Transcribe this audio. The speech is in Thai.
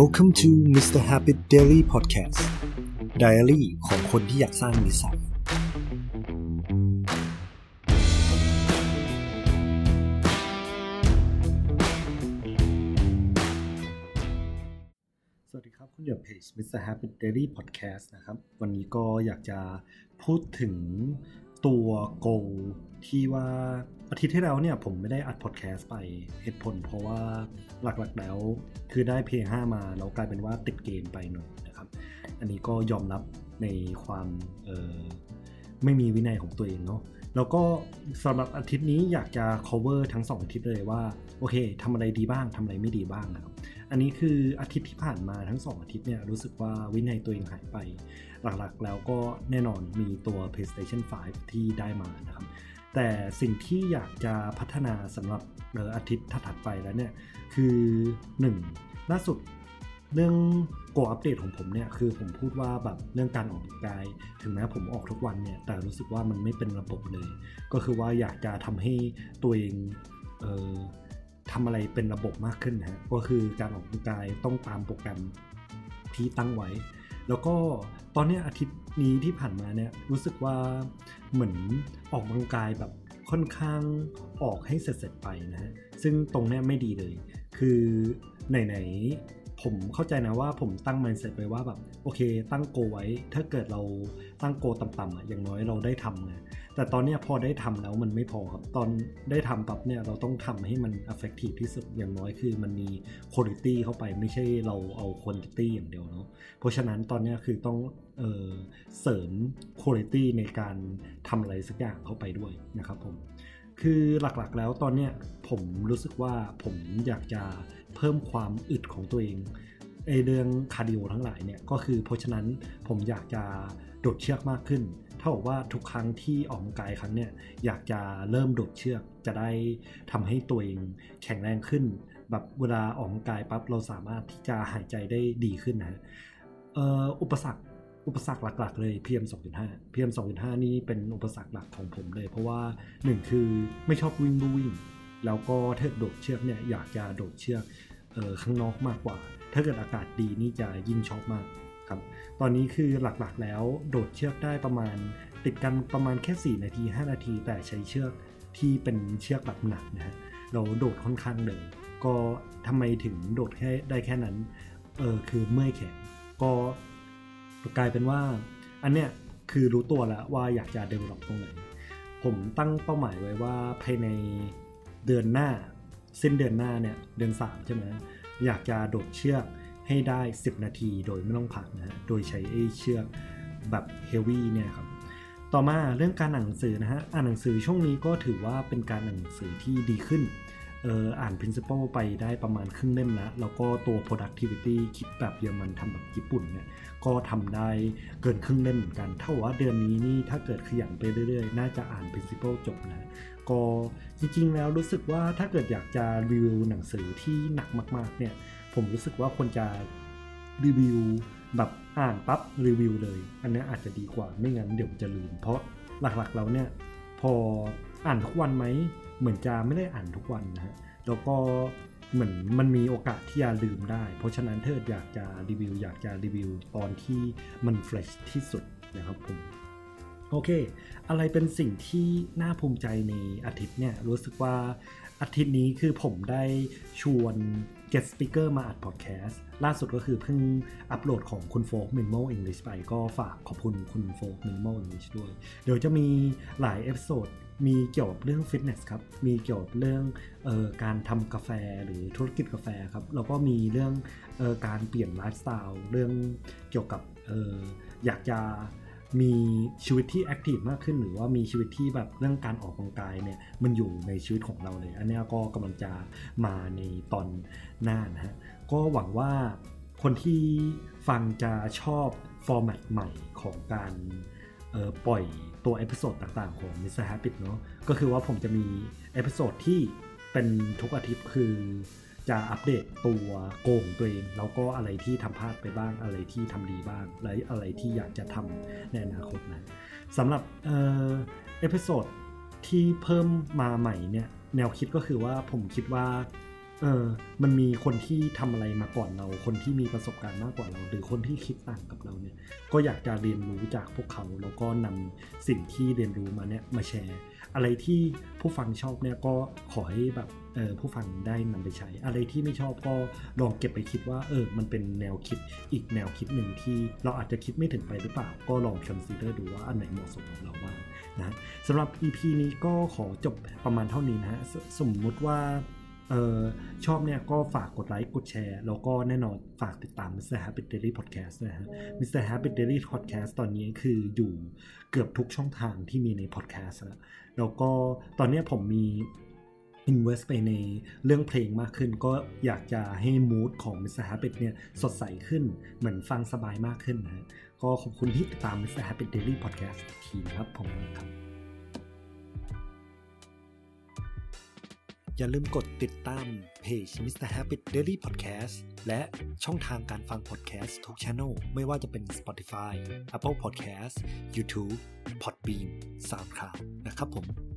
Welcome to Mr. Habit Daily Podcast Diary ของคนที่อยากสร้างนิสัยสวัสดีครับ คุณอยู่เพจ Mr. Habit Daily Podcast นะครับ วันนี้ก็อยากจะพูดถึง ตัว goal ที่ว่าอาทิตย์ที่แล้วเนี่ยผมไม่ได้อัดพอดแคสต์ไปเหตุผลเพราะว่าหลักๆแล้วคือได้เพย์5มาแล้วกลายเป็นว่าติดเกมไปหน่อยนะครับ อันนี้ก็ยอมรับในความออไม่มีวินัยของตัวเองเนาะแล้วก็สำหรับอาทิตย์นี้อยากจะ cover ทั้ง 2 อาทิตย์เลยว่า โอเคทำอะไรดีบ้างทำอะไรไม่ดีบ้างนะครับ อันนี้คืออาทิตย์ที่ผ่านมาทั้ง 2 อาทิตย์เนี่ยรู้สึกว่าวินัยตัวเองหายไป หลักๆแล้วก็แน่นอนมีตัว PlayStation 5 ที่ได้มานะครับ แต่สิ่งที่อยากจะพัฒนาสำหรับเอ่ออาทิตย์ถัดไปแล้วเนี่ย คือ 1. ล่าสุดเรื่องโกอัปเดตของผมเนี่ยคือผมพูดว่าแบบเรื่องการออกกำลังกาย ถึงแม้ผมออกทุกวันเนี่ยแต่รู้สึกว่ามันไม่เป็นระบบเลย ก็คือว่าอยากจะทำให้ตัวเองเออ ทำอะไรเป็นระบบมากขึ้นนะฮะก็คือการออกกำลังกายต้องตามโปรแกรมที่ตั้งไว้ แล้วก็ตอนนี้อาทิตย์นี้ที่ผ่านมาเนี่ยรู้สึกว่าเหมือนออกกำลังกายแบบค่อนข้างออกให้เสร็จๆไปนะฮะซึ่งตรงนี้ไม่ดีเลย คือไหนๆผมเข้าใจนะว่าผมตั้ง mindset ไว้ว่าแบบโอเค ตั้งโกไว้ ถ้าเกิดเราตั้งโกต่ำๆอะอย่างน้อยเราได้ทำไง แต่ตอนนี้พอได้ทำแล้วมันไม่พอครับ ตอนได้ทำปั๊บเนี่ยเราต้องทำให้มัน effective ที่สุดอย่างน้อยคือมันมี quality เข้าไปไม่ใช่เราเอา quantity อย่างเดียวเนาะเพราะฉะนั้นตอนนี้คือต้องเออเสริมคุณภาพในการทำอะไรสักอย่างเข้าไปด้วยนะครับผมคือหลักๆแล้วตอนเนี้ยผมรู้สึกว่าผมอยากจะเพิ่มความอึดของตัวเองไอเรื่อง cardio ทั้งหลายเนี่ยก็คือเพราะฉะนั้นผมอยากจะโดดเชือกมากขึ้น เท่ากับว่าทุกครั้งที่ออกกำลังกายครั้งเนี่ยอยากจะเริ่มโดดเชือกจะได้ทำให้ตัวเองแข็งแรงขึ้น แบบเวลาออกกำลังกายปั๊บเราสามารถที่จะหายใจได้ดีขึ้นนะอุปสรรคอุปสรรคหลัก ๆ เลย PM 2.5 PM 2.5 นี่เป็นอุปสรรคหลักของผมเลย เพราะว่าหนึ่งคือไม่ชอบวิ่งลู่วิ่ง แล้วก็ถ้าโดดเชือกเนี่ยอยากจะโดดเชือกออข้างนอกมากกว่า ถ้าเกิดอากาศดีนี่จะยิ่งชอบมาก ครับ ตอนนี้คือหลักๆแล้วโดดเชือกได้ประมาณ ติดกันประมาณแค่ 4 นาที 5 นาที แต่ใช้เชือกที่เป็นเชือกแบบหนักนะฮะเราโดดค่อนข้างเลยก็ทำไมถึงโดดแค่ได้แค่นั้นเออคือเมื่อยแขนก็กลายเป็นว่า อันเนี้ยคือรู้ตัวแล้วว่าอยากจะ develop ตรงไหนผมตั้งเป้าหมายไว้ว่าภายในเดือนหน้า สิ้นเดือนหน้าเนี่ยเดือน3ใช่ไหมอยากจะโดดเชือก ให้ได้ 10 นาทีโดยไม่ต้องพักนะฮะ โดยใช้ไอ้เชือกแบบเฮฟวี่เนี่ยครับ ต่อมาเรื่องการอ่านหนังสือนะฮะ อ่านหนังสือช่วงนี้ก็ถือว่าเป็นการอ่านหนังสือที่ดีขึ้นเอออ่าน principle ไปได้ประมาณครึ่งเล่มแล้ว แล้วก็ตัว productivity คิดแบบเยอรมันทำแบบญี่ปุ่นเนี่ย ก็ทำได้เกินครึ่งเล่มเหมือนกัน เท่าว่าเดือนนี้นี่ถ้าเกิดขยันไปเรื่อยๆ น่าจะอ่าน principle จบนะ ก็จริงๆแล้วรู้สึกว่าถ้าเกิดอยากจะรีวิวหนังสือที่หนักมาก ๆ เนี่ย ผมรู้สึกว่าควรจะรีวิวแบบอ่านปั๊บรีวิวเลย อันนี้อาจจะดีกว่าไม่งั้นเดี๋ยวจะลืม เพราะหลักๆแล้วเนี่ยพออ่านทุกวันไหมเหมือนจะไม่ได้อ่านทุกวันนะฮะแล้วก็เหมือนมันมีโอกาสที่จะลืมได้ เพราะฉะนั้นถ้าอยากจะรีวิว อยากจะรีวิวตอนที่มันเฟรชที่สุดนะครับผม โอเค อะไรเป็นสิ่งที่น่าภูมิใจในอาทิตย์เนี่ย รู้สึกว่าอาทิตย์นี้คือผมได้ชวน guest speaker มาอัดพอดแคสต์ล่าสุดก็คือเพิ่งอัปโหลดของคุณโฟก Minimal English ไปก็ฝากขอบคุณคุณโฟก Minimal English ด้วย เดี๋ยวจะมีหลาย episode มีเกี่ยวกับเรื่องฟิตเนสครับ มีเกี่ยวกับเรื่องออการทำกาแฟหรือธุรกิจกาแฟครับ แล้วก็มีเรื่องออการเปลี่ยนไลฟ์สไตล์เรื่องเกี่ยวกับอออยากจะ มีชีวิตที่ active มากขึ้น หรือว่ามีชีวิตที่แบบเรื่องการออกกำลังกายเนี่ยมันอยู่ในชีวิตของเราเลย อันนี้ก็กำลังจะมาในตอนหน้านะฮะก็หวังว่าคนที่ฟังจะชอบ format ใหม่ของการออปล่อยตัว episode ต่างๆ ของ Mr. Habit เนาะก็คือว่าผมจะมี episode ที่เป็นทุกอาทิตย์คือ จะอัปเดตตัวโกงตัวเอง แล้วก็อะไรที่ทำพลาดไปบ้างอะไรที่ทำดีบ้างและอะไรที่อยากจะทำในอนาคตนะสำหรับเออepisode ที่เพิ่มมาใหม่เนี่ยแนวคิดก็คือว่าผมคิดว่าเออมันมีคนที่ทำอะไรมาก่อนเรา คนที่มีประสบการณ์มากกว่าเรา หรือคนที่คิดต่างกับเราเนี่ย ก็อยากจะเรียนรู้จากพวกเขา แล้วก็นำสิ่งที่เรียนรู้มาเนี่ยมาแชร์ อะไรที่ผู้ฟังชอบเนี่ยก็ขอให้แบบเออผู้ฟังได้นำไปใช้ อะไรที่ไม่ชอบก็ลองเก็บไปคิดว่าเออมันเป็นแนวคิดอีกแนวคิดหนึ่งที่เราอาจจะคิดไม่ถึงไปหรือเปล่า ก็ลอง consider ดูว่าอันไหนเหมาะสมกับเราบ้างนะสำหรับ EP นี้ก็ขอจบประมาณเท่านี้นะฮะสสมมุติว่าออชอบเนี่ยก็ฝากกดไลค์ กดแชร์ แล้วก็แน่นอนฝากติดตาม Mr. Habit Daily Podcast นะฮะ Mr. Habit Daily Podcast ตอนนี้คืออยู่เกือบทุกช่องทางที่มีใน podcast แล้ว แล้วก็ตอนนี้ผมมี invest ไปในเรื่องเพลงมากขึ้น ก็อยากจะให้ mood ของ Mr. Habit เนี่ยสดใสขึ้น เหมือนฟังสบายมากขึ้นนะก็ขอบคุณที่ติดตาม Mr. Habit Daily Podcast อีกทีนะครับผมครับ อย่าลืมกดติดตามเพจ Mr. Habit Daily Podcast และช่องทางการฟัง podcast ทุกช anel ไม่ว่าจะเป็น Spotify Apple Podcast YouTube Podbean SoundCloud นะครับผม